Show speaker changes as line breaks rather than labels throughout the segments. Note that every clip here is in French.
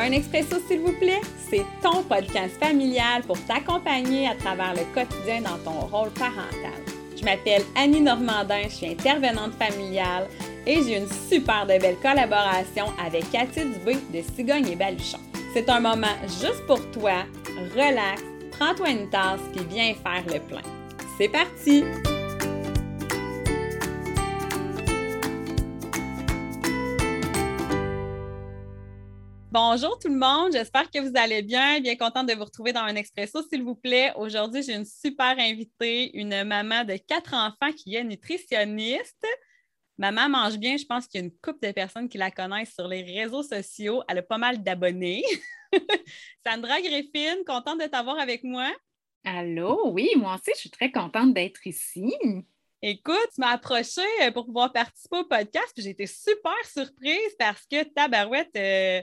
Un expresso, s'il vous plaît, c'est ton podcast familial pour t'accompagner à travers le quotidien dans ton rôle parental. Je m'appelle Annie Normandin, je suis intervenante familiale et j'ai une super de belle collaboration avec Cathy Dubé de Cigogne et Baluchon. C'est un moment juste pour toi, relax, prends-toi une tasse puis viens faire le plein. C'est parti! Bonjour tout le monde, j'espère que vous allez bien. Bien contente de vous retrouver dans un expresso, s'il vous plaît. Aujourd'hui, j'ai une super invitée, une maman de quatre enfants qui est nutritionniste. Maman mange bien, je pense qu'il y a une couple de personnes qui la connaissent sur les réseaux sociaux. Elle a pas mal d'abonnés. Sandra Griffin, contente de t'avoir avec moi.
Allô, oui, moi aussi, je suis très contente d'être ici.
Écoute, tu m'as approché pour pouvoir participer au podcast, puis j'ai été super surprise parce que Tabarouette, euh,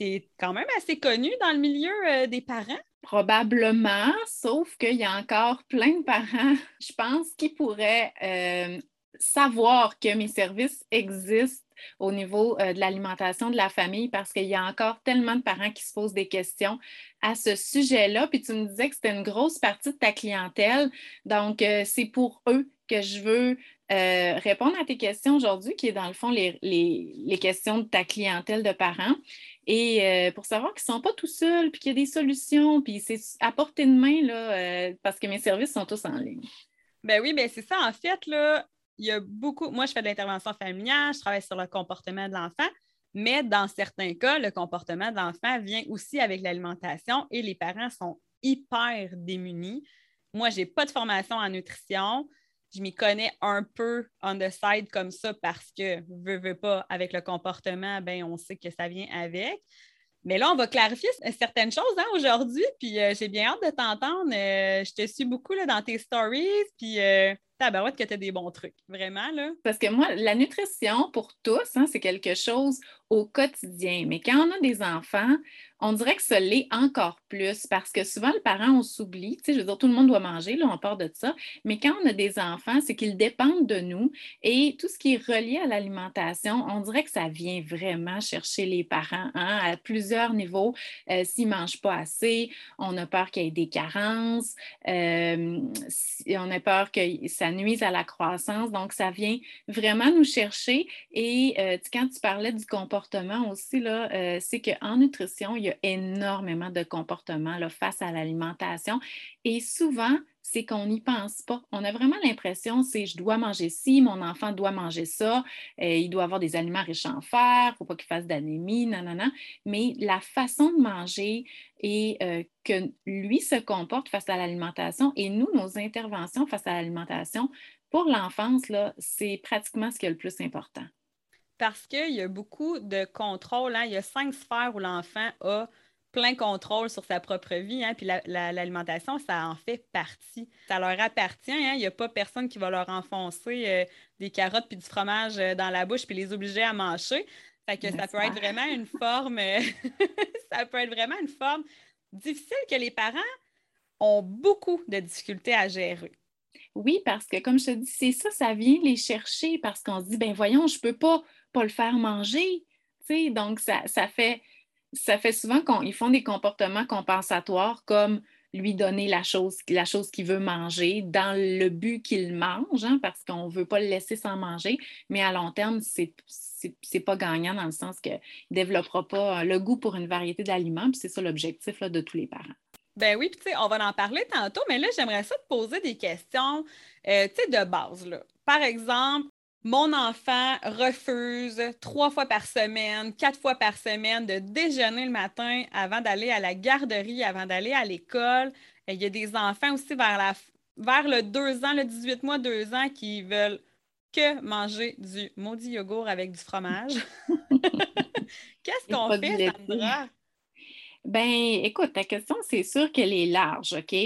tu quand même assez connu dans le milieu euh, des parents.
Probablement, sauf qu'il y a encore plein de parents, je pense, qui pourraient euh, savoir que mes services existent au niveau euh, de l'alimentation de la famille parce qu'il y a encore tellement de parents qui se posent des questions à ce sujet-là. Puis tu me disais que c'était une grosse partie de ta clientèle. Donc, c'est pour eux que je veux répondre à tes questions aujourd'hui, qui est dans le fond les, questions de ta clientèle de parents. Et euh, pour savoir qu'ils ne sont pas tout seuls, puis qu'il y a des solutions, puis c'est à portée de main, là, euh, parce que mes services sont tous en ligne.
Ben oui, ben c'est ça. En fait, là, il y a beaucoup. Moi, je fais de l'intervention familiale, je travaille sur le comportement de l'enfant, mais dans certains cas, le comportement de l'enfant vient aussi avec l'alimentation et les parents sont hyper démunis. Moi, je n'ai pas de formation en nutrition je m'y connais un peu on the side comme ça parce que, veux, veux pas, avec le comportement, ben, on sait que ça vient avec. Mais là, on va clarifier certaines choses hein, aujourd'hui, puis euh, j'ai bien hâte de t'entendre. Euh, je te suis beaucoup là, dans tes stories, puis euh, tabarouette que tu as des bons trucs, vraiment. Là.
Parce que moi, la nutrition pour tous, hein, c'est quelque chose au quotidien. Mais quand on a des enfants, on dirait que ça l'est encore plus parce que souvent, le parent, on s'oublie. Tu sais, je veux dire, tout le monde doit manger, là, on part de ça. Mais quand on a des enfants, c'est qu'ils dépendent de nous et tout ce qui est relié à l'alimentation, on dirait que ça vient vraiment chercher les parents hein, à plusieurs niveaux. Euh, s'ils ne mangent pas assez, on a peur qu'il y ait des carences, euh, on a peur que ça à la croissance. Donc, ça vient vraiment nous chercher. Et euh, quand tu parlais du comportement aussi, là, c'est qu'en nutrition, il y a énormément de comportements là, face à l'alimentation. Et souvent, c'est qu'on n'y pense pas. On a vraiment l'impression, c'est je dois manger ci, mon enfant doit manger ça, euh, il doit avoir des aliments riches en fer, il ne faut pas qu'il fasse d'anémie, nanana. Mais la façon de manger et euh, que lui se comporte face à l'alimentation et nous, nos interventions face à l'alimentation, pour l'enfance, c'est pratiquement ce qui est le plus important
parce qu'il y a beaucoup de contrôle. Hein. Il y a cinq sphères où l'enfant a plein contrôle sur sa propre vie. Hein. Puis l'alimentation, ça en fait partie. Ça leur appartient. Hein. Il n'y a pas personne qui va leur enfoncer euh, des carottes puis du fromage euh, dans la bouche puis les obliger à manger. Fait que ça peut être vraiment une forme, ça peut être vraiment une forme difficile que les parents ont beaucoup de difficultés à gérer.
Oui, parce que comme je te dis, c'est ça, ça vient les chercher parce qu'on se dit, ben voyons, je ne peux pas pas le faire manger. Donc, ça, ça, fait, ça fait souvent qu'ils font des comportements compensatoires comme lui donner la chose, la chose qu'il veut manger dans le but qu'il mange, hein, parce qu'on ne veut pas le laisser sans manger, mais à long terme, c'est n'est pas gagnant dans le sens qu'il ne développera pas le goût pour une variété d'aliments, puis c'est ça l'objectif de tous les parents.
Ben oui, puis on va en parler tantôt, mais là, j'aimerais ça te poser des questions euh, de base. Là. Par exemple, mon enfant refuse trois fois par semaine, quatre fois par semaine de déjeuner le matin avant d'aller à la garderie, avant d'aller à l'école. Il y a des enfants aussi vers, la, vers le 2 ans, le 18 mois, 2 ans, qui veulent que manger du maudit yogourt avec du fromage. Qu'est-ce qu'on fait, Sandra?
Ben, écoute, ta question, c'est sûr qu'elle est large, OK?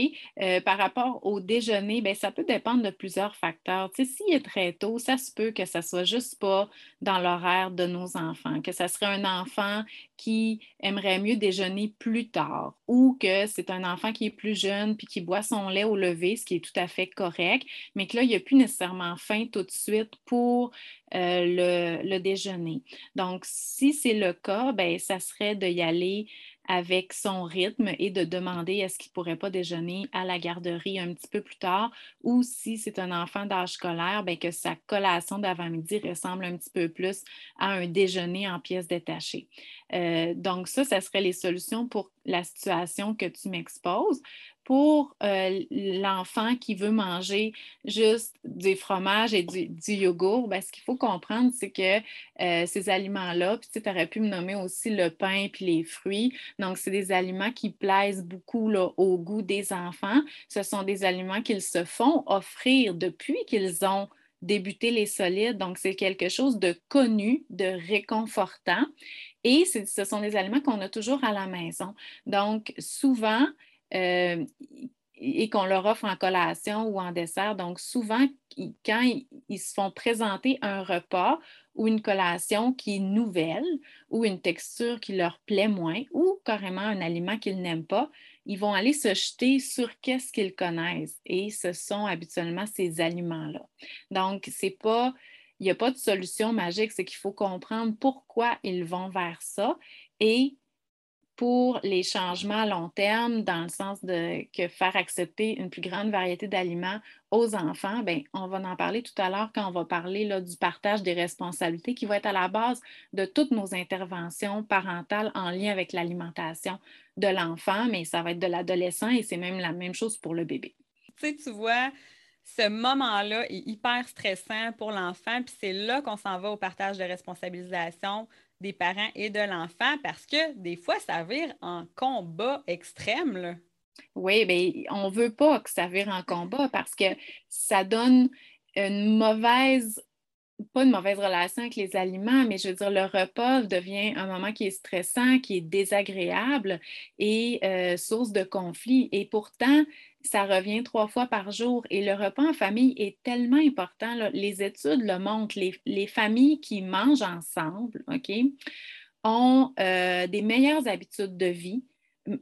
Euh, par rapport au déjeuner, ben, ça peut dépendre de plusieurs facteurs. Tu sais, s'il est très tôt, ça se peut que ça soit juste pas dans l'horaire de nos enfants, que ça serait un enfant qui aimerait mieux déjeuner plus tard ou que c'est un enfant qui est plus jeune puis qui boit son lait au lever, ce qui est tout à fait correct, mais que là, il n'y a plus nécessairement faim tout de suite pour euh, le, déjeuner. Donc, si c'est le cas, ben, ça serait d'y aller avec son rythme et de demander est-ce qu'il ne pourrait pas déjeuner à la garderie un petit peu plus tard ou si c'est un enfant d'âge scolaire, bien, que sa collation d'avant-midi ressemble un petit peu plus à un déjeuner en pièces détachées. Euh, donc ça, ça serait les solutions pour la situation que tu m'exposes pour euh, l'enfant qui veut manger juste du fromage et du, yogourt, ben, ce qu'il faut comprendre, c'est que euh, ces aliments-là, puis tu aurais pu me nommer aussi le pain puis les fruits, donc c'est des aliments qui plaisent beaucoup au goût des enfants. Ce sont des aliments qu'ils se font offrir depuis qu'ils ont débuté les solides. Donc, c'est quelque chose de connu, de réconfortant. Et ce sont des aliments qu'on a toujours à la maison. Donc, souvent, euh, et qu'on leur offre en collation ou en dessert. Donc, souvent, quand ils, se font présenter un repas ou une collation qui est nouvelle ou une texture qui leur plaît moins ou carrément un aliment qu'ils n'aiment pas, ils vont aller se jeter sur qu'est-ce qu'ils connaissent et ce sont habituellement ces aliments-là. Donc, c'est pas, il n'y a pas de solution magique, c'est qu'il faut comprendre pourquoi ils vont vers ça et pour les changements à long terme, dans le sens de faire accepter une plus grande variété d'aliments aux enfants, bien, on va en parler tout à l'heure quand on va parler du partage des responsabilités qui va être à la base de toutes nos interventions parentales en lien avec l'alimentation de l'enfant, mais ça va être de l'adolescent et c'est même la même chose pour le bébé.
Tu vois, ce moment-là est hyper stressant pour l'enfant, puis c'est là qu'on s'en va au partage de responsabilisation des parents et de l'enfant parce que des fois, ça vire en combat extrême.
Oui, mais on ne veut pas que ça vire en combat parce que ça donne une mauvaise, pas une mauvaise relation avec les aliments, mais je veux dire, le repas devient un moment qui est stressant, qui est désagréable et euh, source de conflit. Et pourtant, ça revient trois fois par jour et le repas en famille est tellement important. Les études le montrent. Les, familles qui mangent ensemble OK, ont euh, des meilleures habitudes de vie,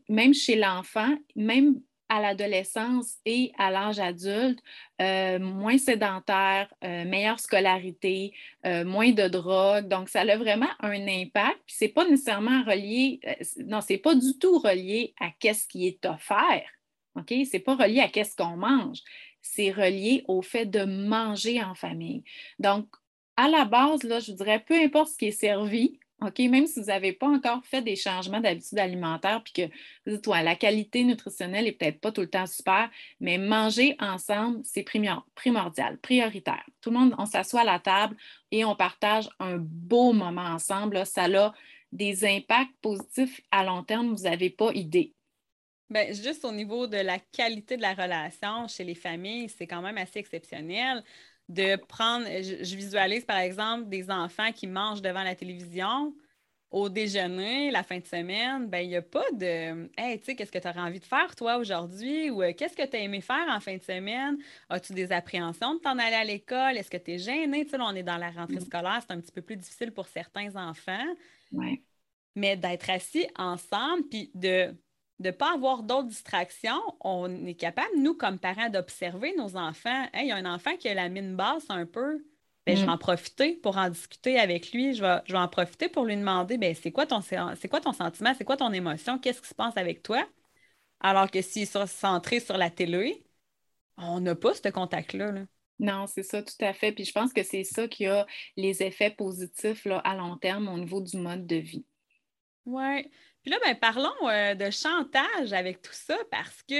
même chez l'enfant, même à l'adolescence et à l'âge adulte, euh, moins sédentaire, euh, meilleure scolarité, moins de drogue. Donc, ça a vraiment un impact. Puis, c'est pas nécessairement relié, non, c'est pas du tout relié à qu'est-ce qui est offert OK? Ce n'est pas relié à qu'est-ce qu'on mange, c'est relié au fait de manger en famille. Donc, à la base, là, je dirais, peu importe ce qui est servi, OK, même si vous n'avez pas encore fait des changements d'habitude alimentaire, puis que dites, la qualité nutritionnelle n'est peut-être pas tout le temps super, mais manger ensemble, c'est primordial, prioritaire. Tout le monde, on s'assoit à la table et on partage un beau moment ensemble. Ça a des impacts positifs à long terme, vous n'avez pas idée.
Bien, juste au niveau de la qualité de la relation chez les familles, c'est quand même assez exceptionnel de prendre, je, visualise par exemple des enfants qui mangent devant la télévision au déjeuner, la fin de semaine, ben il n'y a pas de Hey, tu sais, qu'est-ce que tu aurais envie de faire toi aujourd'hui? Ou euh, qu'est-ce que tu as aimé faire en fin de semaine? As-tu des appréhensions de t'en aller à l'école? Est-ce que tu es gêné? Tu sais, on est dans la rentrée mm. scolaire, c'est un petit peu plus difficile pour certains enfants.
Ouais.
Mais d'être assis ensemble puis de de ne pas avoir d'autres distractions, on est capable, nous, comme parents, d'observer nos enfants. il y a un enfant qui a la mine basse un peu. Ben, Je vais mm. en profiter pour en discuter avec lui. Je vais, je vais en profiter pour lui demander ben, c'est quoi, ton, c'est quoi ton sentiment, c'est quoi ton émotion, qu'est-ce qui se passe avec toi? Alors que s'il est centré sur la télé, on n'a pas ce contact-là.
Non, c'est ça, tout à fait. Puis je pense que c'est ça qui a les effets positifs là, à long terme au niveau du mode de vie.
Oui. Puis là, ben, parlons euh, de chantage avec tout ça parce que,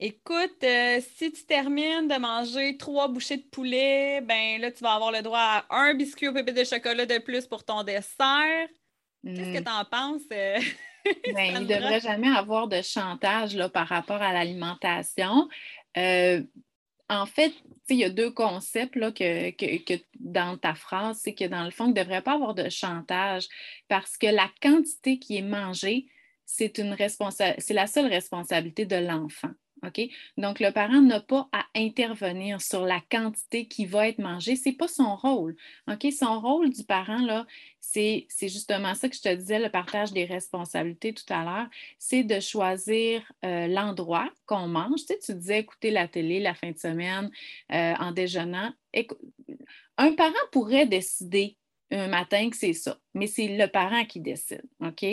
écoute, euh, si tu termines de manger trois bouchées de poulet, ben là, tu vas avoir le droit à un biscuit au pépé de chocolat de plus pour ton dessert. Qu'est-ce que hmm. tu en penses? Euh,
ben, il ne devrait jamais avoir de chantage là, par rapport à l'alimentation en fait, il y a deux concepts dans ta phrase, c'est que dans le fond, il ne devrait pas avoir de chantage parce que la quantité qui est mangée, c'est une c'est la seule responsabilité de l'enfant. Donc, le parent n'a pas à intervenir sur la quantité qui va être mangée. Ce n'est pas son rôle. Son rôle du parent, là, c'est justement ça que je te disais, le partage des responsabilités tout à l'heure, c'est de choisir euh, l'endroit qu'on mange. Tu disais écouter la télé la fin de semaine euh, en déjeunant. un parent pourrait décider un matin que c'est ça. Mais c'est le parent qui décide, OK?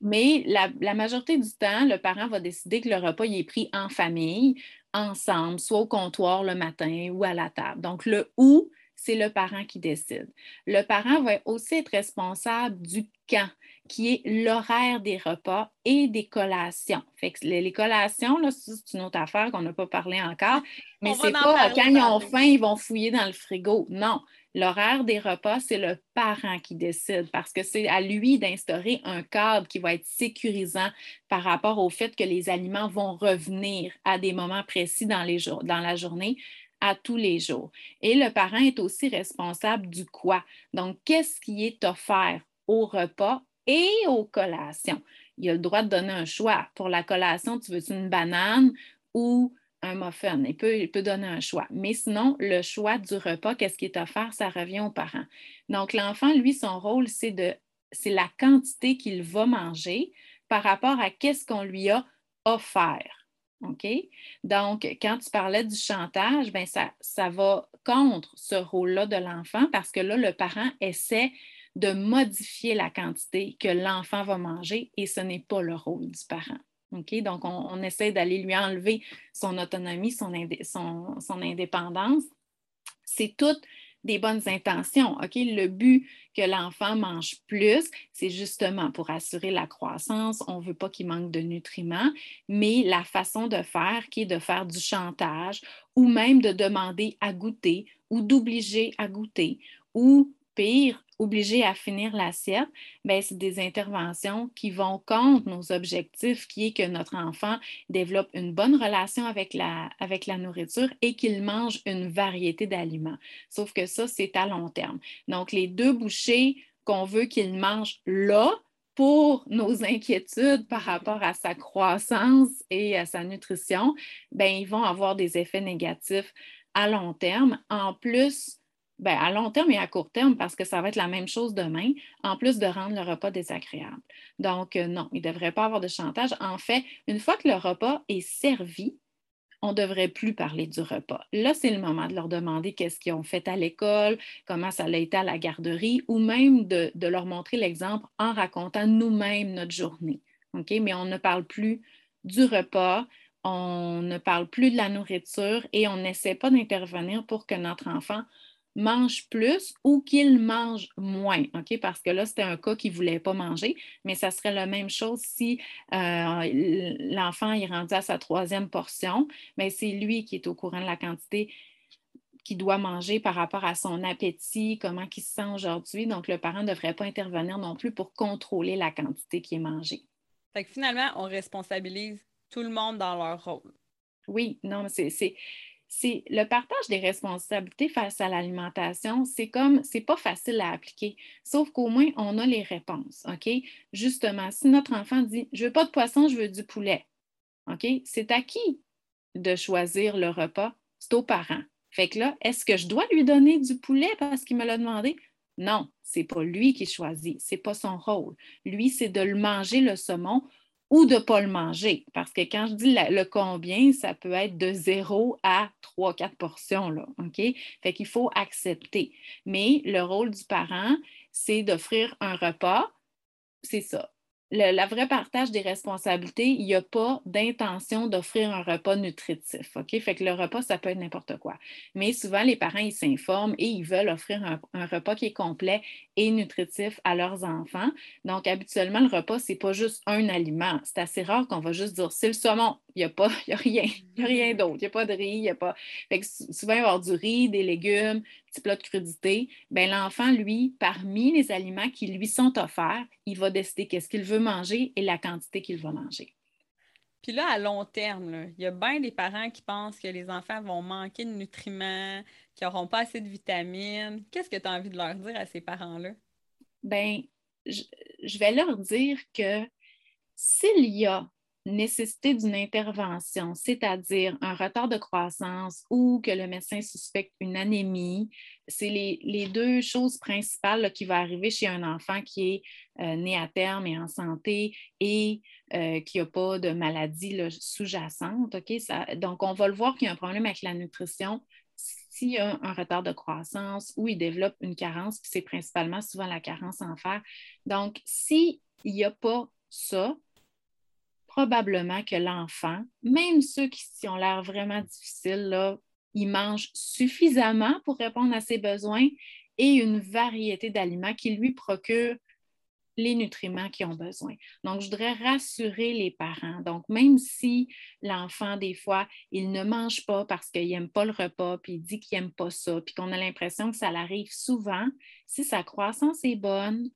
Mais la, majorité du temps, le parent va décider que le repas il est pris en famille, ensemble, soit au comptoir le matin ou à la table. Donc, le où, c'est le parent qui décide. Le parent va aussi être responsable du quand, qui est l'horaire des repas et des collations. Fait que les, collations, c'est une autre affaire qu'on n'a pas parlé encore, mais c'est pas quand ils ont faim, ils vont fouiller dans le frigo. Non, L'horaire des repas, c'est le parent qui décide parce que c'est à lui d'instaurer un cadre qui va être sécurisant par rapport au fait que les aliments vont revenir à des moments précis dans, la journée à tous les jours. Et le parent est aussi responsable du quoi? Donc, qu'est-ce qui est offert au repas et aux collations? Il a le droit de donner un choix. Pour la collation, tu veux une banane ou un muffin. Il peut, il peut donner un choix. Mais sinon, le choix du repas, qu'est-ce qui est offert, ça revient aux parents. Donc, l'enfant, lui, son rôle, c'est de c'est la quantité qu'il va manger par rapport à qu'est-ce qu'on lui a offert. OK? Donc, quand tu parlais du chantage, ben ça, ça va contre ce rôle-là de l'enfant parce que là, le parent essaie de modifier la quantité que l'enfant va manger et ce n'est pas le rôle du parent. Donc, on, essaie d'aller lui enlever son autonomie, son, indépendance. C'est toutes des bonnes intentions. Le but que l'enfant mange plus, c'est justement pour assurer la croissance. On ne veut pas qu'il manque de nutriments, mais la façon de faire, qui est de faire du chantage ou même de demander à goûter ou d'obliger à goûter ou pire, obligé à finir l'assiette, ben, c'est des interventions qui vont contre nos objectifs, qui est que notre enfant développe une bonne relation avec la, avec la nourriture et qu'il mange une variété d'aliments. Sauf que ça, c'est à long terme. Donc, les deux bouchées qu'on veut qu'il mange là, pour nos inquiétudes par rapport à sa croissance et à sa nutrition, ben, ils vont avoir des effets négatifs à long terme. En plus, ben, à long terme et à court terme, parce que ça va être la même chose demain, en plus de rendre le repas désagréable. Donc, euh, non, il ne devrait pas avoir de chantage. En fait, une fois que le repas est servi, on ne devrait plus parler du repas. Là, c'est le moment de leur demander qu'est-ce qu'ils ont fait à l'école, comment ça a été à la garderie, ou même de, leur montrer l'exemple en racontant nous-mêmes notre journée. OK? Mais on ne parle plus du repas, on ne parle plus de la nourriture et on n'essaie pas d'intervenir pour que notre enfant mange plus ou qu'il mange moins, OK? Parce que là, c'était un cas qui ne voulait pas manger, mais ça serait la même chose si euh, l'enfant est rendu à sa troisième portion, mais c'est lui qui est au courant de la quantité qu'il doit manger par rapport à son appétit, comment il se sent aujourd'hui. Donc, le parent ne devrait pas intervenir non plus pour contrôler la quantité qui est mangée.
Fait que finalement, on responsabilise tout le monde dans leur rôle.
Oui, non, c'est c'est le partage des responsabilités face à l'alimentation, c'est comme, c'est pas facile à appliquer, sauf qu'au moins, on a les réponses, OK? Justement, si notre enfant dit, je veux pas de poisson, je veux du poulet, OK? C'est à qui de choisir le repas? C'est aux parents. Fait que là, est-ce que je dois lui donner du poulet parce qu'il me l'a demandé? Non, c'est pas lui qui choisit, c'est pas son rôle. Lui, c'est de le manger le saumon ou de ne pas le manger. Parce que quand je dis le combien, ça peut être de 0 à 3-4 portions. Là, OK? Fait qu'il faut accepter. Mais le rôle du parent, c'est d'offrir un repas. C'est ça le vrai partage des responsabilités, il n'y a pas d'intention d'offrir un repas nutritif. OK? Fait que le repas, ça peut être n'importe quoi. Mais souvent, les parents, s'informent et ils veulent offrir un, repas qui est complet et nutritif à leurs enfants. Donc, habituellement, le repas, ce n'est pas juste un aliment. C'est assez rare qu'on va juste dire c'est le saumon, il n'y a, pas, a rien, il n'y a rien d'autre. Il n'y a pas de riz, il n'y a pas. Fait que souvent, il va y avoir du riz, des légumes, petit plat de crudité. Bien, l'enfant, lui, parmi les aliments qui lui sont offerts, il va décider qu'est-ce qu'il veut manger et la quantité qu'il va manger.
Puis là, à long terme, il y a bien des parents qui pensent que les enfants vont manquer de nutriments, qu'ils n'auront pas assez de vitamines. Qu'est-ce que tu as envie de leur dire à ces parents-là?
Bien, je, je vais leur dire que S'il y a nécessité d'une intervention, c'est-à-dire un retard de croissance ou que le médecin suspecte une anémie, c'est les, deux choses principales qui vont arriver chez un enfant qui est euh, né à terme et en santé et euh, qui n'a pas de maladie sous-jacente. donc, on va le voir qu'il y a un problème avec la nutrition s'il y a un retard de croissance ou il développe une carence, puis c'est principalement souvent la carence en fer. Donc, s'il n'y a pas ça, probablement que l'enfant, même ceux qui ont l'air vraiment difficiles, là, ils mangent suffisamment pour répondre à ses besoins et une variété d'aliments qui lui procurent les nutriments qu'ils ont besoin. Donc, je voudrais rassurer les parents. Donc, même si l'enfant, des fois, il ne mange pas parce qu'il n'aime pas le repas, puis il dit qu'il n'aime pas ça, puis qu'on a l'impression que ça l'arrive souvent, si sa croissance est bonne,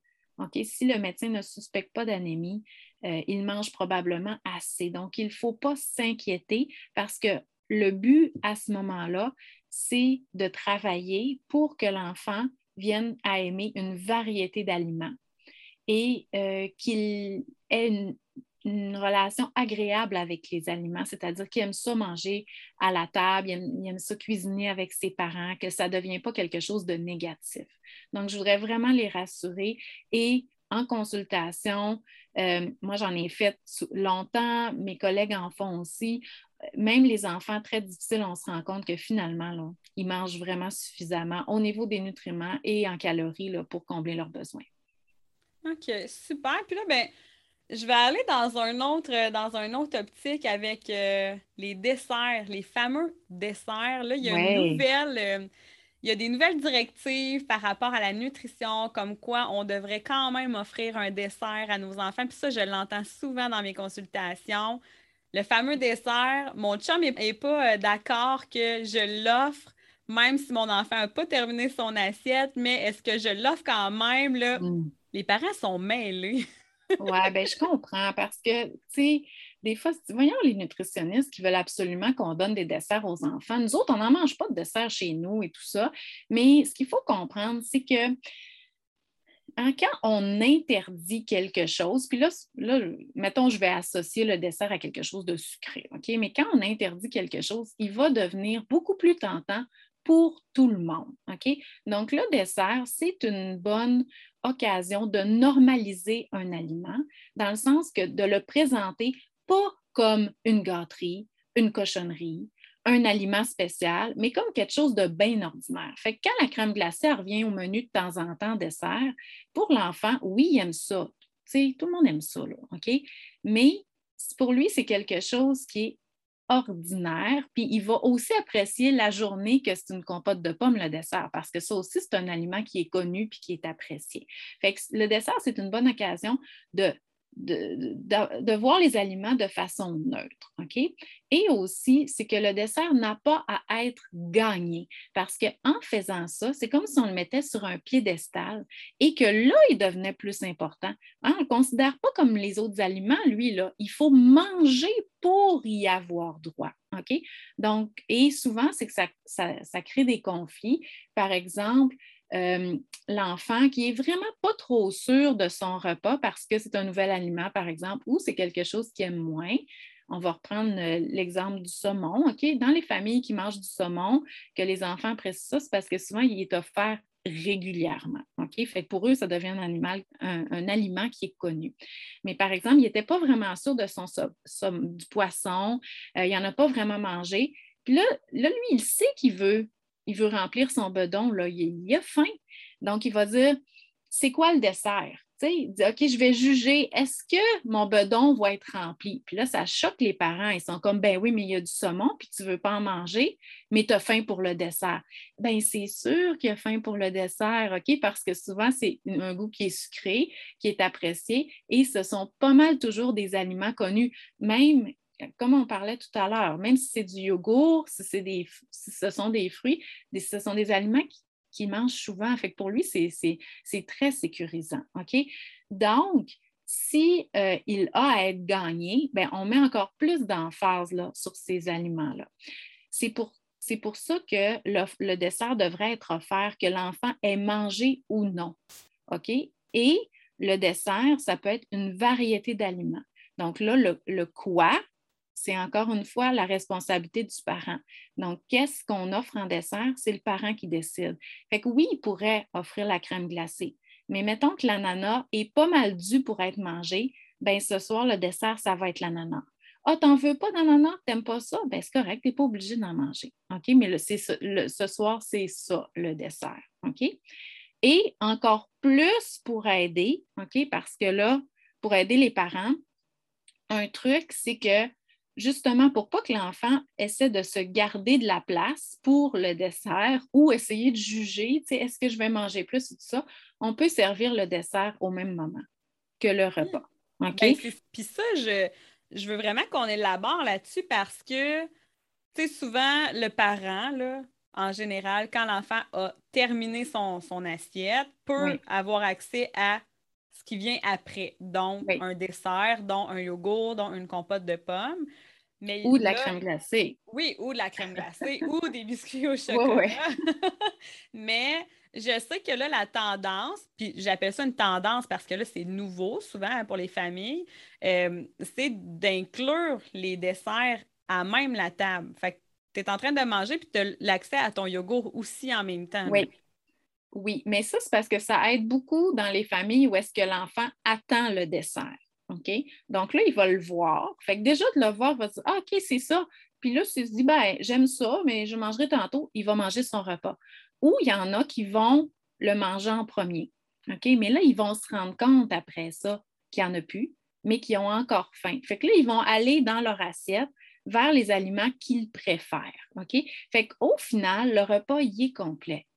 si le médecin ne suspecte pas d'anémie, euh, il mange probablement assez. Donc, il ne faut pas s'inquiéter parce que le but à ce moment-là, c'est de travailler pour que l'enfant vienne à aimer une variété d'aliments et euh, qu'il ait une, relation agréable avec les aliments, c'est-à-dire qu'il aime ça manger à la table, il aime, ça cuisiner avec ses parents, que ça ne devient pas quelque chose de négatif. Donc, je voudrais vraiment les rassurer et en consultation, euh, moi, j'en ai fait longtemps, mes collègues en font aussi. Même les enfants très difficiles, on se rend compte que finalement, ils mangent vraiment suffisamment au niveau des nutriments et en calories pour combler leurs besoins.
OK, super. Puis là, ben, je vais aller dans un autre, dans un autre optique avec euh, les desserts, les fameux desserts. Là, il y a une nouvelle. Euh, il y a des nouvelles directives par rapport à la nutrition, comme quoi on devrait quand même offrir un dessert à nos enfants. Puis ça, je l'entends souvent dans mes consultations. Le fameux dessert, mon chum n'est pas euh, d'accord que je l'offre, même si mon enfant n'a pas terminé son assiette, mais est-ce que je l'offre quand même? Là? Mm. Les parents sont mêlés.
oui, ben je comprends parce que, tu sais, des fois, voyons les nutritionnistes qui veulent absolument qu'on donne des desserts aux enfants. Nous autres, on n'en mange pas de dessert chez nous et tout ça. Mais ce qu'il faut comprendre, c'est que hein, quand on interdit quelque chose, puis là, là, mettons, je vais associer le dessert à quelque chose de sucré, OK? Mais quand on interdit quelque chose, il va devenir beaucoup plus tentant pour tout le monde. OK? Donc, le dessert, c'est une bonne occasion de normaliser un aliment, dans le sens que de le présenter pas comme une gâterie, une cochonnerie, un aliment spécial, mais comme quelque chose de bien ordinaire. Fait que quand la crème glacée revient au menu de temps en temps dessert, pour l'enfant, oui, il aime ça. sais, tout le monde aime ça, là, OK? Mais pour lui, c'est quelque chose qui est ordinaire, puis il va aussi apprécier la journée que c'est une compote de pommes, le dessert, parce que ça aussi, c'est un aliment qui est connu puis qui est apprécié. Fait le dessert, c'est une bonne occasion de de, voir les aliments de façon neutre. Et aussi, c'est que le dessert n'a pas à être gagné parce qu'en faisant ça, c'est comme si on le mettait sur un piédestal et que là, il devenait plus important. Hein, on ne le considère pas comme les autres aliments, lui, là. Il faut manger pour y avoir droit. Donc, et souvent, c'est que ça, ça crée des conflits. Par exemple, euh, l'enfant qui est vraiment pas trop sûr de son repas parce que c'est un nouvel aliment, par exemple, ou c'est quelque chose qu'il aime moins. On va reprendre euh, l'exemple du saumon. OK? Dans les familles qui mangent du saumon, que les enfants apprécient ça, c'est parce que souvent, il est offert régulièrement. OK? Fait pour eux, ça devient un, animal, un, aliment qui est connu. Mais par exemple, il n'était pas vraiment sûr de son, du poisson, euh, il n'en a pas vraiment mangé. Puis là, là, lui, il sait qu'il veut il veut remplir son bedon, là, il, a faim. Donc, il va dire, c'est quoi le dessert? il dit, OK, je vais juger, est-ce que mon bedon va être rempli? Puis là, ça choque les parents. Ils sont comme, ben oui, mais il y a du saumon, puis tu ne veux pas en manger, mais tu as faim pour le dessert. Ben c'est sûr qu'il y a faim pour le dessert, OK? Parce que souvent, c'est un goût qui est sucré, qui est apprécié, et ce sont pas mal toujours des aliments connus, même comme on parlait tout à l'heure, même si c'est du yogourt, si, des, ce sont des fruits, ce sont des aliments qu'il mange souvent. Pour lui, c'est très sécurisant. Donc, si euh, a à être gagné, ben, on met encore plus d'emphase sur ces aliments-là. C'est pour, pour ça que le, dessert devrait être offert, que l'enfant ait mangé ou non. Et le dessert, ça peut être une variété d'aliments. Donc là, le, quoi, c'est encore une fois la responsabilité du parent. Donc, qu'est-ce qu'on offre en dessert? C'est le parent qui décide. Fait que oui, il pourrait offrir la crème glacée, mais mettons que l'ananas est pas mal dû pour être mangé, ben ce soir, le dessert, ça va être l'ananas. Ah, t'en veux pas d'ananas, t'aimes pas ça? Ben c'est correct, t'es pas obligé d'en manger. OK? Mais ce soir, c'est ça, le dessert. OK? Et encore plus pour aider, OK? Parce que là, pour aider les parents, un truc, c'est que justement pour pas que l'enfant essaie de se garder de la place pour le dessert ou essayer de juger, est-ce que je vais manger plus ou tout ça, on peut servir le dessert au même moment que le repas. OK?
Ben, puis ça, je, je veux vraiment qu'on élabore là-dessus parce que, tu sais, souvent, le parent, là, en général, quand l'enfant a terminé son, son assiette, peut avoir accès à ce qui vient après. Donc, un dessert, dont un yogourt, dont une compote de pommes.
Mais ou de la crème glacée.
Oui, ou de la crème glacée, ou des biscuits au chocolat. Mais je sais que là, la tendance, puis j'appelle ça une tendance parce que là, c'est nouveau souvent pour les familles, euh, c'est d'inclure les desserts à même la table. Fait que tu es en train de manger puis tu as l'accès à ton yogourt aussi en même temps.
Oui. Oui, mais ça, c'est parce que ça aide beaucoup dans les familles où est-ce que l'enfant attend le dessert. OK? Donc là, il va le voir. Fait que déjà de le voir, il va dire Ah, OK, c'est ça. Puis là, s'il se dit ben, j'aime ça, mais je mangerai tantôt, il va manger son repas. Ou il y en a qui vont le manger en premier. OK? Mais là, ils vont se rendre compte après ça qu'il n'y en a plus, mais qu'ils ont encore faim. Fait que là, ils vont aller dans leur assiette vers les aliments qu'ils préfèrent. OK? Fait qu'au final, le repas, y est complet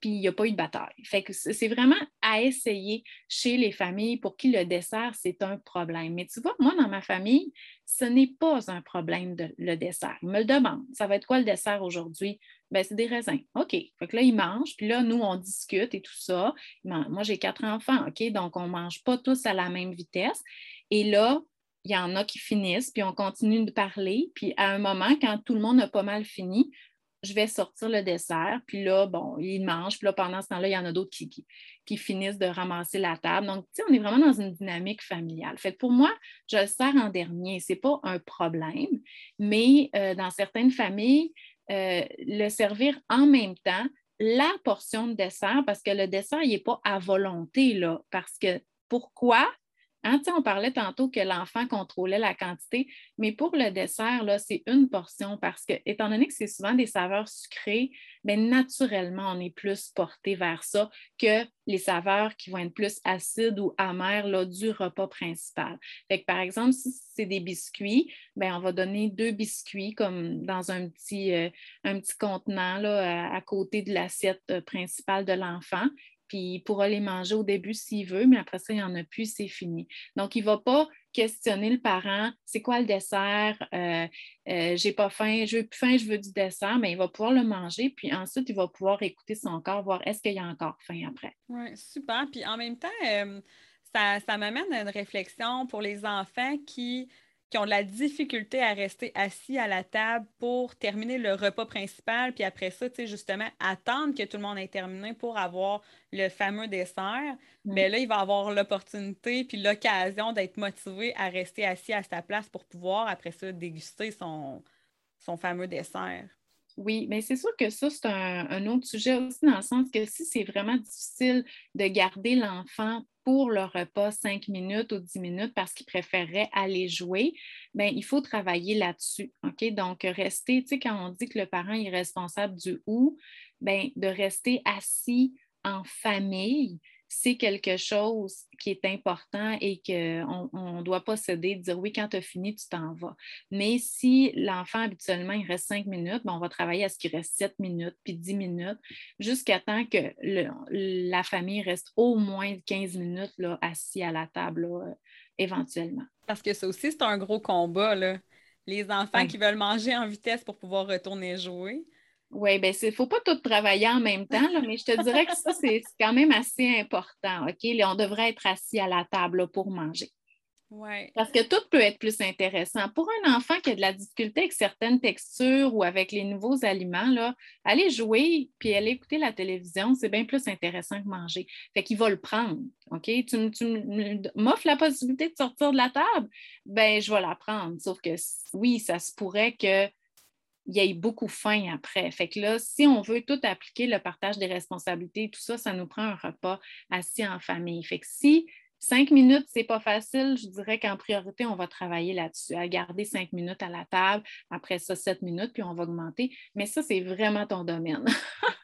puis il n'y a pas eu de bataille. Fait que c'est vraiment à essayer chez les familles pour qui le dessert, c'est un problème. Mais tu vois, moi, dans ma famille, ce n'est pas un problème le dessert. Ils me le demandent. Ça va être quoi le dessert aujourd'hui? Ben, c'est des raisins. OK. Fait que là, ils mangent, puis là, nous, on discute et tout ça. Moi, j'ai quatre enfants, OK? Donc, on ne mange pas tous à la même vitesse. Et là, il y en a qui finissent, puis on continue de parler. Puis à un moment, quand tout le monde a pas mal fini, je vais sortir le dessert, puis là, bon, ils mangent, puis là, pendant ce temps-là, il y en a d'autres qui, finissent de ramasser la table. Donc, tu sais, on est vraiment dans une dynamique familiale. Fait pour moi, je le sers en dernier. Ce n'est pas un problème, mais euh, dans certaines familles, euh, le servir en même temps, la portion de dessert, parce que le dessert, il n'est pas à volonté, là, parce que pourquoi? Hein, on parlait tantôt que l'enfant contrôlait la quantité, mais pour le dessert, c'est une portion parce que, étant donné que c'est souvent des saveurs sucrées, bien, naturellement, on est plus porté vers ça que les saveurs qui vont être plus acides ou amères là, du repas principal. Par exemple, si c'est des biscuits, bien, on va donner deux biscuits comme dans un petit, euh, contenant à côté de l'assiette euh, principale de l'enfant puis il pourra les manger au début s'il veut, mais après ça, il n'y en a plus, c'est fini. Donc, il ne va pas questionner le parent, c'est quoi le dessert, euh, euh, j'ai pas faim, je veux plus faim, je veux du dessert, mais il va pouvoir le manger, puis ensuite, il va pouvoir écouter son corps, voir est-ce qu'il y a encore faim après.
Oui, super. Puis en même temps, euh, ça, ça m'amène à une réflexion pour les enfants qui qui ont de la difficulté à rester assis à la table pour terminer le repas principal, puis après ça, tu sais, justement, attendre que tout le monde ait terminé pour avoir le fameux dessert, mais là, il va avoir l'opportunité puis l'occasion d'être motivé à rester assis à sa place pour pouvoir, après ça, déguster son, son fameux dessert.
Oui, mais c'est sûr que ça, c'est un, autre sujet aussi, dans le sens que si c'est vraiment difficile de garder l'enfant pour le repas 5 minutes ou 10 minutes parce qu'il préférerait aller jouer, bien, il faut travailler là-dessus. Donc, rester, tu sais, quand on dit que le parent est responsable du où, bien, de rester assis en famille, c'est quelque chose qui est important et qu'on ne doit pas céder, dire oui, quand tu as fini, tu t'en vas. Mais si l'enfant, habituellement, il reste cinq minutes, ben, on va travailler à ce qu'il reste sept minutes, puis dix minutes, jusqu'à temps que la famille reste au moins 15 minutes là, assis à la table, euh, éventuellement.
Parce que ça aussi, c'est un gros combat. Là. Les enfants qui veulent manger en vitesse pour pouvoir retourner jouer.
Oui, bien, il ne faut pas tout travailler en même temps, mais je te dirais que ça, c'est quand même assez important. OK? on devrait être assis à la table pour manger.
Ouais.
Parce que tout peut être plus intéressant. Pour un enfant qui a de la difficulté avec certaines textures ou avec les nouveaux aliments, là, aller jouer puis aller écouter la télévision, c'est bien plus intéressant que manger. Fait qu'il va le prendre. OK? Tu, tu m'offres la possibilité de sortir de la table, ben je vais la prendre. Sauf que oui, ça se pourrait qu'il y ait beaucoup faim après. Fait que là, si on veut tout appliquer, le partage des responsabilités, tout ça, ça nous prend un repas assis en famille. Fait que si Cinq minutes, c'est pas facile. Je dirais qu'en priorité, on va travailler là-dessus, à garder cinq minutes à la table. Après ça, sept minutes, puis on va augmenter. Mais ça, c'est vraiment ton domaine.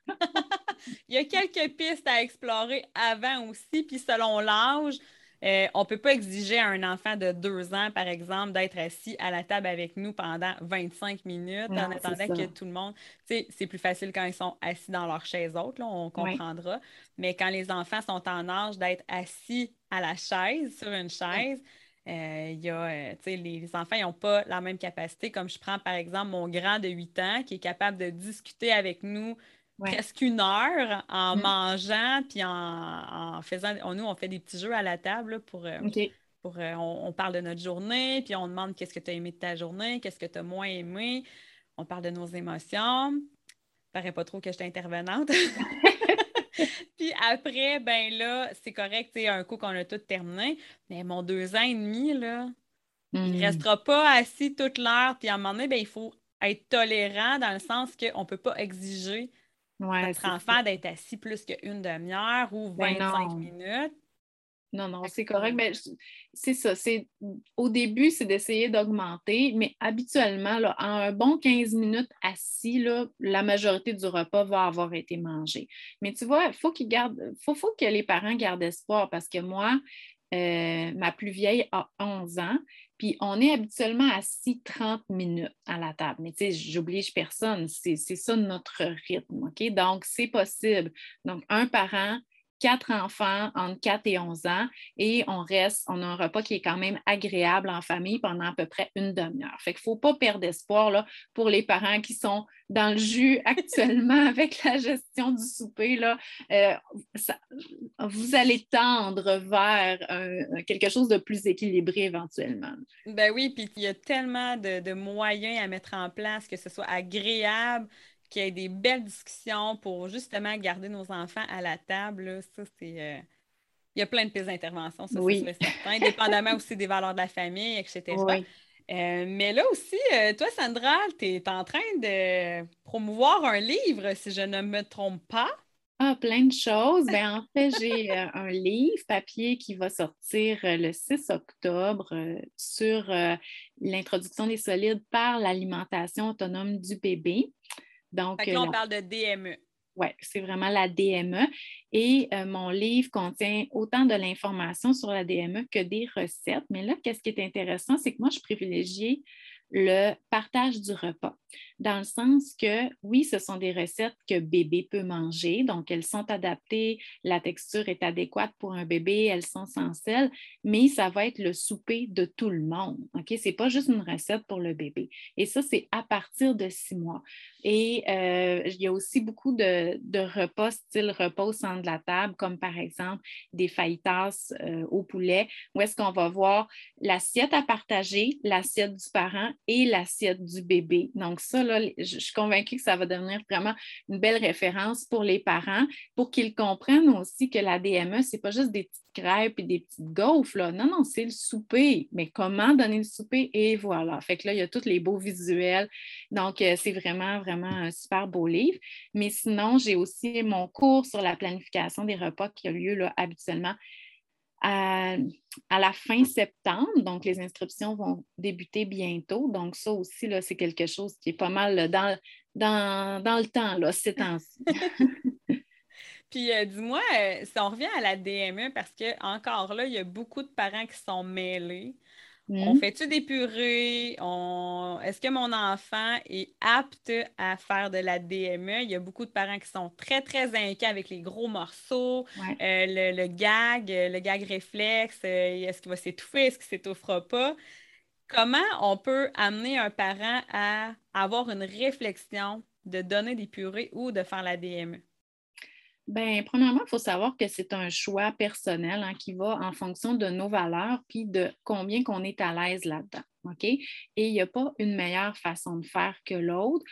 Il y a quelques pistes à explorer avant aussi, puis selon l'âge, euh, on ne peut pas exiger à un enfant de deux ans, par exemple, d'être assis à la table avec nous pendant 25 minutes en attendant que tout le monde. C'est plus facile quand ils sont assis dans leur chaise haute, on comprendra. Mais quand les enfants sont en âge d'être assis à la chaise, sur une chaise, euh, y a, euh, les, enfants n'ont pas la même capacité. Comme je prends par exemple mon grand de 8 ans qui est capable de discuter avec nous presque une heure en mm. mangeant, puis en, faisant. nous, on fait des petits jeux à la table pour. Euh, pour euh, on, parle de notre journée, puis on demande qu'est-ce que tu as aimé de ta journée, qu'est-ce que tu as moins aimé. On parle de nos émotions. Paraît pas trop que je suis intervenante. puis après, ben là, c'est correct, c'est un coup qu'on a tout terminé. Mais mon deux ans et demi, là, il ne mm. restera pas assis toute l'heure. Puis à un moment donné, ben, il faut être tolérant dans le sens qu'on ne peut pas exiger notre enfant d'être assis plus qu'une demi-heure ou 25 ben minutes.
Non, non, c'est correct. Mais c'est ça. C'est, au début, c'est d'essayer d'augmenter, mais habituellement, là, en un bon 15 minutes assis, là, la majorité du repas va avoir été mangé. Mais tu vois, il faut, qu'il garde, faut, faut que les parents gardent espoir parce que moi, euh, ma plus vieille a 11 ans, puis on est habituellement assis 30 minutes à la table. Mais tu sais, j'oblige personne, c'est ça notre rythme, OK? Donc, c'est possible. Donc, un parent quatre enfants entre 4 et 11 ans et on reste, on a un repas qui est quand même agréable en famille pendant à peu près une demi-heure. Fait qu'il ne faut pas perdre espoir là, pour les parents qui sont dans le jus actuellement avec la gestion du souper. Là, euh, vous allez tendre vers quelque chose de plus équilibré éventuellement.
Ben oui, puis il y a tellement de, de moyens à mettre en place, que ce soit agréable, qu'il y ait des belles discussions pour justement garder nos enfants à la table. Ça, c'est. Euh, il y a plein de pistes d'intervention, ça, c'est certain, dépendamment aussi des valeurs de la famille, etc. Euh, mais là aussi, euh, toi, Sandra, tu es en train de promouvoir un livre, si je ne me trompe pas.
Ah, plein de choses. Ben, en fait, j'ai un livre papier qui va sortir le 6 octobre sur l'introduction des solides par l'alimentation autonome du bébé.
Donc, là, on euh, parle de DME.
Oui, c'est vraiment la DME. Et euh, mon livre contient autant de l'information sur la DME que des recettes. Mais là, qu'est-ce qui est intéressant, c'est que moi, je privilégie le partage du repas, dans le sens que oui, ce sont des recettes que bébé peut manger, donc elles sont adaptées, la texture est adéquate pour un bébé, elles sont sans sel, mais ça va être le souper de tout le monde. OK? Ce n'est pas juste une recette pour le bébé. Et ça, c'est à partir de six mois. Et euh, il y a aussi beaucoup de, repas, style repas au centre de la table, comme par exemple des fajitas euh, au poulet, où est-ce qu'on va voir l'assiette à partager, l'assiette du parent et l'assiette du bébé. Donc ça, là, je suis convaincue que ça va devenir vraiment une belle référence pour les parents, pour qu'ils comprennent aussi que la DME, ce n'est pas juste des petites crêpes et des petites gaufres. Là. Non, non, c'est le souper. Mais comment donner le souper? Et voilà. Fait que là, il y a tous les beaux visuels. Donc, euh, c'est vraiment, vraiment un super beau livre. Mais sinon, j'ai aussi mon cours sur la planification des repas qui a lieu là, habituellement à, la fin septembre. Donc, les inscriptions vont débuter bientôt. Donc, ça aussi, c'est quelque chose qui est pas mal dans, dans, dans le temps, là, ces temps-ci.
Puis euh, dis-moi, euh, si on revient à la DME, parce que encore là, il y a beaucoup de parents qui sont mêlés. On mmh. fait-tu des purées? Est-ce que mon enfant est apte à faire de la DME? Il y a beaucoup de parents qui sont très, très inquiets avec les gros morceaux, euh, le, gag, le gag réflexe. Euh, est-ce qu'il va s'étouffer? Est-ce qu'il ne s'étouffera pas? Comment on peut amener un parent à avoir une réflexion de donner des purées ou de faire la DME?
Bien, premièrement, il faut savoir que c'est un choix personnel hein, qui va en fonction de nos valeurs puis de combien qu'on est à l'aise là-dedans. OK? Et il n'y a pas une meilleure façon de faire que l'autre.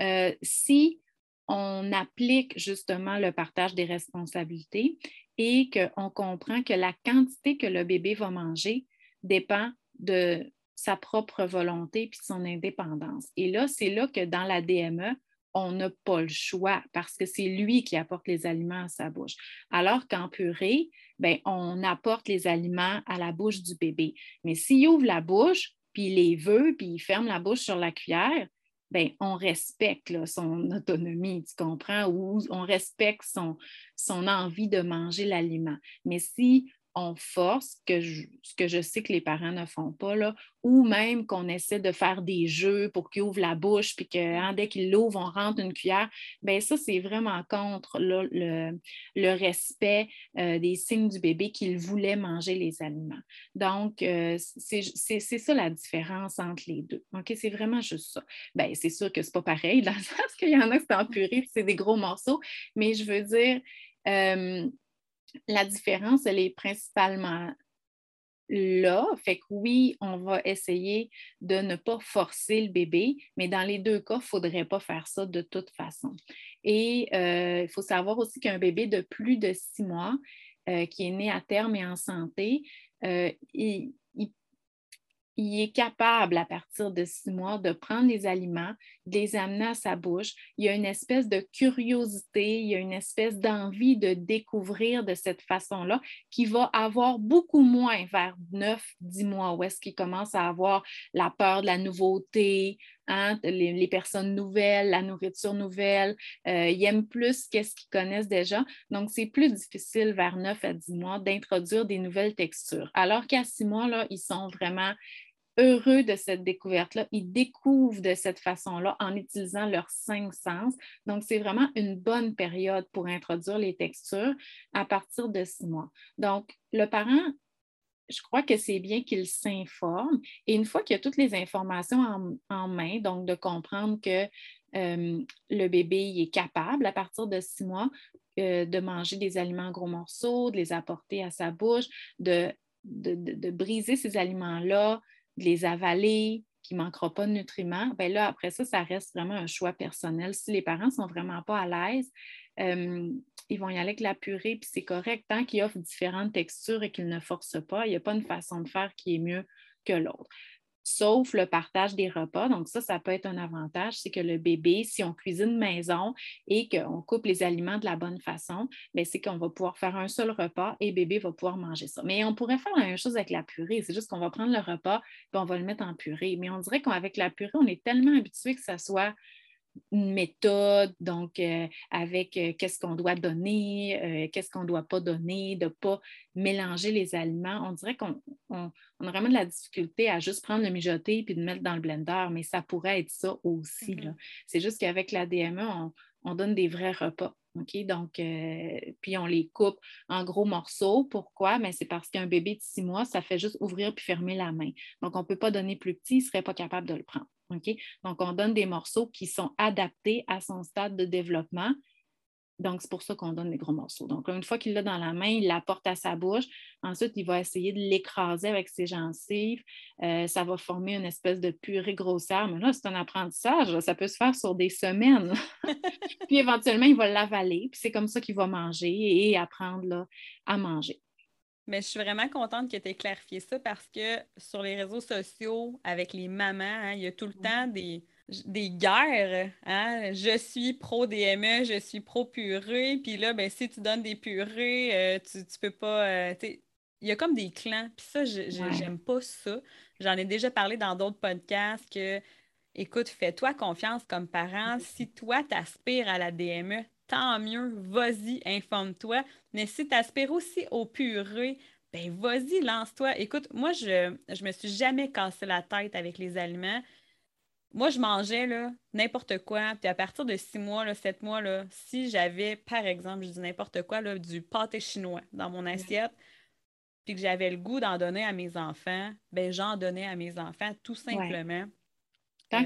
Euh, si on applique justement le partage des responsabilités et qu'on comprend que la quantité que le bébé va manger dépend de sa propre volonté puis de son indépendance. Et là, c'est là que dans la DME, on n'a pas le choix parce que c'est lui qui apporte les aliments à sa bouche. Alors qu'en purée, ben, on apporte les aliments à la bouche du bébé. Mais s'il ouvre la bouche, puis il les veut, puis il ferme la bouche sur la cuillère, ben, on respecte son autonomie, tu comprends, ou on respecte son, son envie de manger l'aliment. Mais si force, que ce que je sais que les parents ne font pas, là, ou même qu'on essaie de faire des jeux pour qu'il ouvre la bouche, puis que hein, dès qu'il l'ouvre, on rentre une cuillère, bien ça, c'est vraiment contre le, respect euh, des signes du bébé qu'il voulait manger les aliments. Donc, euh, c'est ça la différence entre les deux. OK? C'est vraiment juste ça. Bien, c'est sûr que ce n'est pas pareil, dans le sens qu'il y en a qui sont en purée, c'est des gros morceaux, mais je veux dire, euh, la différence, elle est principalement là. Fait que oui, on va essayer de ne pas forcer le bébé, mais dans les deux cas, il ne faudrait pas faire ça de toute façon. Et euh, il faut savoir aussi qu'un bébé de plus de six mois euh, qui est né à terme et en santé, euh, il, il est capable, à partir de six mois, de prendre les aliments, de les amener à sa bouche. Il y a une espèce de curiosité, il y a une espèce d'envie de découvrir de cette façon-là qui va avoir beaucoup moins vers neuf, dix mois, où est-ce qu'il commence à avoir la peur de la nouveauté, hein, les, personnes nouvelles, la nourriture nouvelle. Euh, il aime plus qu'est-ce qu'ils connaissent déjà. Donc, c'est plus difficile vers neuf à dix mois d'introduire des nouvelles textures. Alors qu'à six mois, là, ils sont vraiment heureux de cette découverte-là. Ils découvrent de cette façon-là en utilisant leurs cinq sens. Donc, c'est vraiment une bonne période pour introduire les textures à partir de six mois. Donc, le parent, je crois que c'est bien qu'il s'informe. Et une fois qu'il a toutes les informations en, main, donc de comprendre que euh, le bébé est capable à partir de six mois euh, de manger des aliments en gros morceaux, de les apporter à sa bouche, de, de briser ces aliments-là, les avaler, qu'il ne manquera pas de nutriments, bien là, après ça, ça reste vraiment un choix personnel. Si les parents ne sont vraiment pas à l'aise, euh, ils vont y aller avec la purée, puis c'est correct. Tant qu'ils offrent différentes textures et qu'ils ne forcent pas, il n'y a pas une façon de faire qui est mieux que l'autre sauf le partage des repas. Donc ça, ça peut être un avantage, c'est que le bébé, si on cuisine maison et qu'on coupe les aliments de la bonne façon, ben, c'est qu'on va pouvoir faire un seul repas et bébé va pouvoir manger ça. Mais on pourrait faire la même chose avec la purée, c'est juste qu'on va prendre le repas et on va le mettre en purée. Mais on dirait qu'avec la purée, on est tellement habitué que ça soit une méthode, donc euh, avec euh, qu'est-ce qu'on doit donner, euh, qu'est-ce qu'on ne doit pas donner, de ne pas mélanger les aliments. On dirait qu'on a vraiment de la difficulté à juste prendre le mijoté puis de mettre dans le blender, mais ça pourrait être ça aussi. Mm-hmm. C'est juste qu'avec la DME, on, donne des vrais repas. Donc, puis on les coupe en gros morceaux. Pourquoi? Mais c'est parce qu'un bébé de six mois, ça fait juste ouvrir puis fermer la main. Donc, on ne peut pas donner plus petit, il ne serait pas capable de le prendre. Donc, on donne des morceaux qui sont adaptés à son stade de développement. Donc, c'est pour ça qu'on donne des gros morceaux. Donc, une fois qu'il l'a dans la main, il l'apporte à sa bouche. Ensuite, il va essayer de l'écraser avec ses gencives. Euh, ça va former une espèce de purée grossière. Mais là, c'est un apprentissage. Ça peut se faire sur des semaines. puis éventuellement, il va l'avaler. Puis c'est comme ça qu'il va manger et apprendre à manger.
Mais je suis vraiment contente que tu aies clarifié ça parce que sur les réseaux sociaux, avec les mamans, hein, il y a tout le temps des, des guerres. Hein. Je suis pro-DME, je suis pro-purée. Puis là, ben, si tu donnes des purées, euh, tu, tu peux pas. Euh, il y a comme des clans. Puis ça, je j'aime pas ça. J'en ai déjà parlé dans d'autres podcasts que, écoute, fais-toi confiance comme parent. Si toi, tu aspires à la DME, tant mieux, vas-y, informe-toi. Mais si tu aspires aussi au purée, ben vas-y, lance-toi. Écoute, moi, je ne me suis jamais cassé la tête avec les aliments. Moi, je mangeais là n'importe quoi. Puis à partir de six mois, là, sept mois, là, si j'avais, par exemple, je dis n'importe quoi, là, du pâté chinois dans mon assiette, puis que j'avais le goût d'en donner à mes enfants, ben j'en donnais à mes enfants tout simplement.
Tant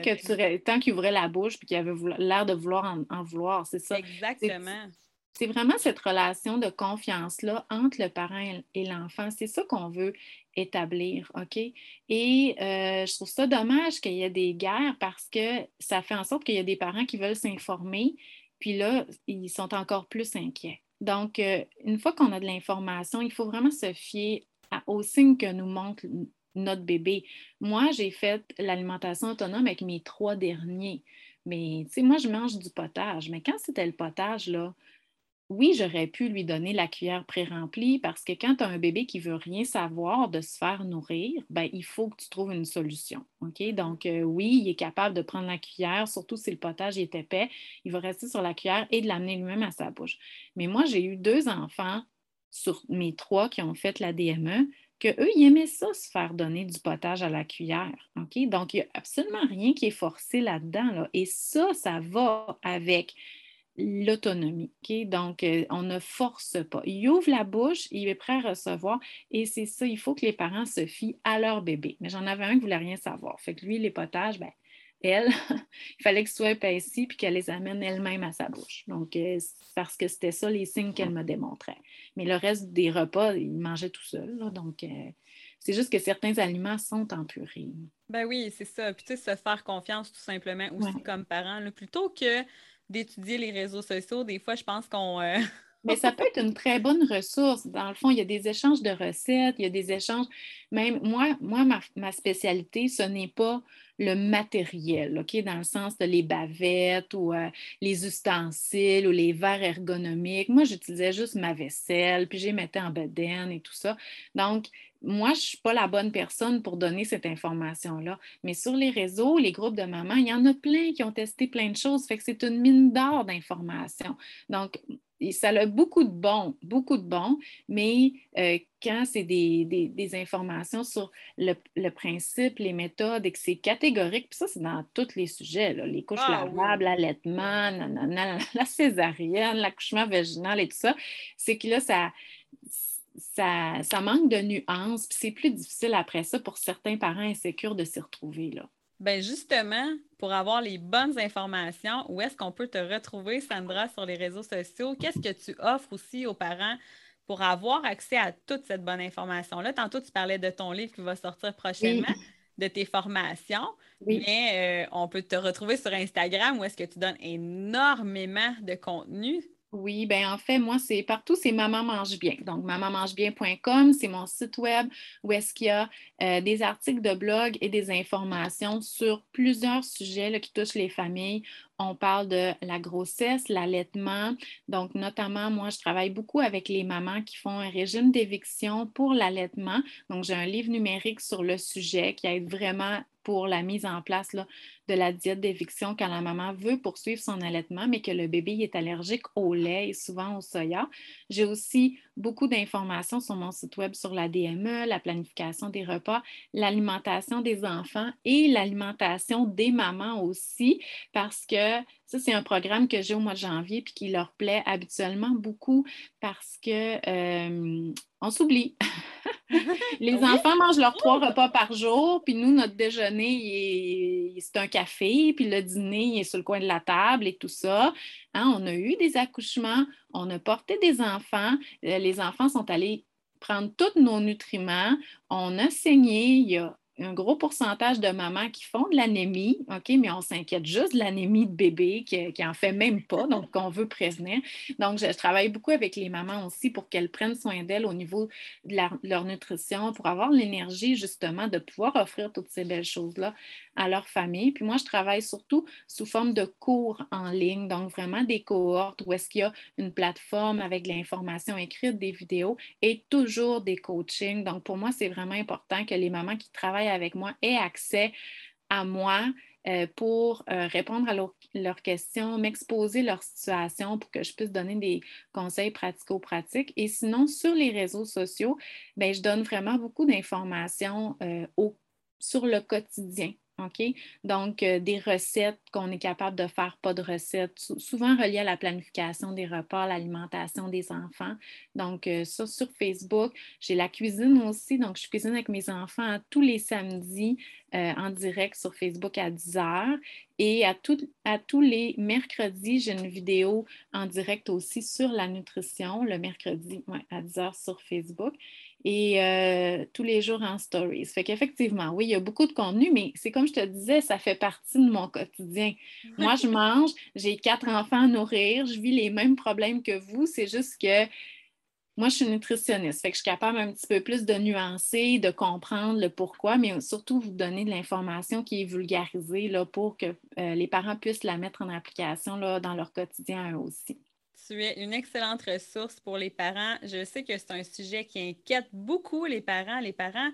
qu'il ouvrait la bouche puis qu'il avait l'air de vouloir en, vouloir, c'est ça.
Exactement.
C'est vraiment cette relation de confiance-là entre le parent et l'enfant. C'est ça qu'on veut établir, OK? Et euh, je trouve ça dommage qu'il y ait des guerres parce que ça fait en sorte qu'il y a des parents qui veulent s'informer, puis là, ils sont encore plus inquiets. Donc, euh, une fois qu'on a de l'information, il faut vraiment se fier aux signes que nous montre notre bébé. Moi, j'ai fait l'alimentation autonome avec mes trois derniers. Mais, tu sais, moi, je mange du potage. Mais quand c'était le potage, là, oui, j'aurais pu lui donner la cuillère pré-remplie parce que quand tu as un bébé qui veut rien savoir de se faire nourrir, ben, il faut que tu trouves une solution. OK? Donc, euh, oui, il est capable de prendre la cuillère, surtout si le potage est épais. Il va rester sur la cuillère et de l'amener lui-même à sa bouche. Mais moi, j'ai eu deux enfants sur mes trois qui ont fait la DME qu'eux, ils aimaient ça, se faire donner du potage à la cuillère. Donc, il n'y a absolument rien qui est forcé là-dedans. Et ça, ça va avec l'autonomie. Donc, euh, on ne force pas. Il ouvre la bouche, il est prêt à recevoir et c'est ça, il faut que les parents se fient à leur bébé. Mais j'en avais un qui voulait rien savoir. Fait que lui, les potages, ben, elle, il fallait que ce soit épaissi puis qu'elle les amène elle-même à sa bouche. Donc, euh, parce que c'était ça les signes qu'elle me démontrait. Mais le reste des repas, il mangeait tout seul. donc, euh, c'est juste que certains aliments sont en purée.
Ben oui, c'est ça. Puis, tu sais, se faire confiance tout simplement aussi comme parent, plutôt que d'étudier les réseaux sociaux, des fois, je pense qu'on. Euh,
Mais ça peut être une très bonne ressource. Dans le fond, il y a des échanges de recettes, il y a des échanges. Même moi, moi ma, spécialité, ce n'est pas le matériel, OK, dans le sens de les bavettes ou euh, les ustensiles ou les verres ergonomiques. Moi, j'utilisais juste ma vaisselle, puis j'ai mettais en bedaine et tout ça. Donc, moi, je ne suis pas la bonne personne pour donner cette information-là. Mais sur les réseaux, les groupes de mamans, il y en a plein qui ont testé plein de choses. Fait que c'est une mine d'or d'informations. Donc, ça a beaucoup de bons, beaucoup de bons, mais euh, quand c'est des, informations sur le, principe, les méthodes et que c'est catégorique, puis ça, c'est dans tous les sujets, les couches ah lavables, l'allaitement, la césarienne, l'accouchement vaginal et tout ça, c'est que là, ça ça, manque de nuances, puis c'est plus difficile après ça pour certains parents insécures de s'y retrouver. Là.
Bien, justement, pour avoir les bonnes informations, où est-ce qu'on peut te retrouver, Sandra, sur les réseaux sociaux? Qu'est-ce que tu offres aussi aux parents pour avoir accès à toute cette bonne information-là? Tantôt, tu parlais de ton livre qui va sortir prochainement, de tes formations, mais euh, on peut te retrouver sur Instagram où est-ce que tu donnes énormément de contenu
oui, ben en fait, moi, c'est partout, c'est Maman mange bien. Donc, mamanmangebien.com, c'est mon site web où est-ce qu'il y a euh, des articles de blog et des informations sur plusieurs sujets qui touchent les familles. On parle de la grossesse, l'allaitement. Donc, notamment, moi, je travaille beaucoup avec les mamans qui font un régime d'éviction pour l'allaitement. Donc, j'ai un livre numérique sur le sujet qui aide vraiment pour la mise en place de la diète d'éviction quand la maman veut poursuivre son allaitement, mais que le bébé est allergique au lait et souvent au soya. J'ai aussi beaucoup d'informations sur mon site web sur la DME, la planification des repas, l'alimentation des enfants et l'alimentation des mamans aussi, parce que ça, c'est un programme que j'ai au mois de janvier puis qui leur plaît habituellement beaucoup parce que euh, on s'oublie. Les enfants mangent leurs trois repas par jour, puis nous, notre déjeuner, c'est un café, puis le dîner, il est sur le coin de la table et tout ça. Hein, on a eu des accouchements, on a porté des enfants, euh, les enfants sont allés prendre tous nos nutriments, on a saigné, il y a un gros pourcentage de mamans qui font de l'anémie, OK, mais on s'inquiète juste de l'anémie de bébé qui, qui en fait même pas, donc qu'on veut prévenir. Donc, je, travaille beaucoup avec les mamans aussi pour qu'elles prennent soin d'elles au niveau de, leur nutrition, pour avoir l'énergie justement de pouvoir offrir toutes ces belles choses-là à leur famille. Puis moi, je travaille surtout sous forme de cours en ligne, donc vraiment des cohortes où est-ce qu'il y a une plateforme avec l'information écrite, des vidéos et toujours des coachings. Donc pour moi, c'est vraiment important que les mamans qui travaillent avec moi aient accès à moi euh, pour euh, répondre à leurs questions, m'exposer leur situation pour que je puisse donner des conseils pratico-pratiques. Et sinon, sur les réseaux sociaux, ben, je donne vraiment beaucoup d'informations euh, sur le quotidien. OK? Donc, euh, des recettes qu'on est capable de faire, pas de recettes, souvent reliées à la planification des repas, l'alimentation des enfants. Donc, euh, ça, sur Facebook. J'ai la cuisine aussi. Donc, je cuisine avec mes enfants tous les samedis euh, en direct sur Facebook à 10 h. Et à, à tous les mercredis, j'ai une vidéo en direct aussi sur la nutrition, le mercredi à 10 h sur Facebook et euh, tous les jours en stories. Fait qu'effectivement, oui, il y a beaucoup de contenu, mais c'est comme je te disais, ça fait partie de mon quotidien. Moi, je mange, j'ai quatre enfants à nourrir, je vis les mêmes problèmes que vous. C'est juste que moi, je suis nutritionniste, fait que je suis capable un petit peu plus de nuancer, de comprendre le pourquoi, mais surtout vous donner de l'information qui est vulgarisée là, pour que euh, les parents puissent la mettre en application là, dans leur quotidien aussi.
Tu es une excellente ressource pour les parents. Je sais que c'est un sujet qui inquiète beaucoup les parents. Les parents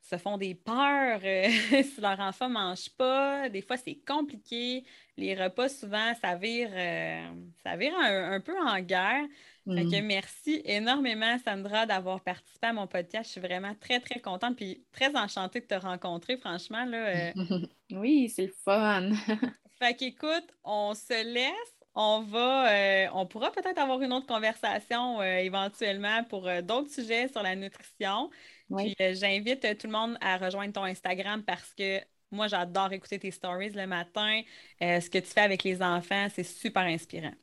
se font des peurs euh, si leur enfant ne mange pas. Des fois, c'est compliqué. Les repas, souvent, ça vire, euh, ça vire un, peu en guerre. Mm. merci énormément, Sandra, d'avoir participé à mon podcast. Je suis vraiment très, très contente et très enchantée de te rencontrer, franchement. Là,
euh. oui, c'est le fun.
fait qu'écoute, on se laisse on va, euh, on pourra peut-être avoir une autre conversation euh, éventuellement pour euh, d'autres sujets sur la nutrition. j'invite tout le monde à rejoindre ton Instagram parce que moi, j'adore écouter tes stories le matin. ce que tu fais avec les enfants, c'est super inspirant.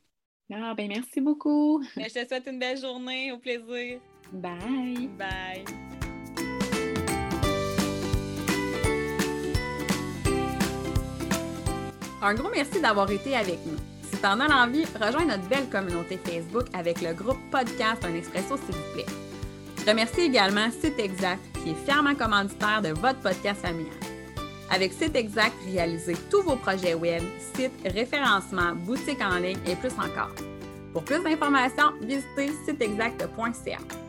Ah, ben merci beaucoup.
je te souhaite une belle journée. Au plaisir.
Bye.
Bye. Un gros merci d'avoir été avec nous. Si t'en as l'envie, rejoins notre belle communauté Facebook avec le groupe Podcast Un Expresso, s'il vous plaît. Je remercie également Site Exact, qui est fièrement commanditaire de votre podcast familial. Avec Site Exact, réalisez tous vos projets web, sites, référencement, boutiques en ligne et plus encore. Pour plus d'informations, visitez siteexact.ca.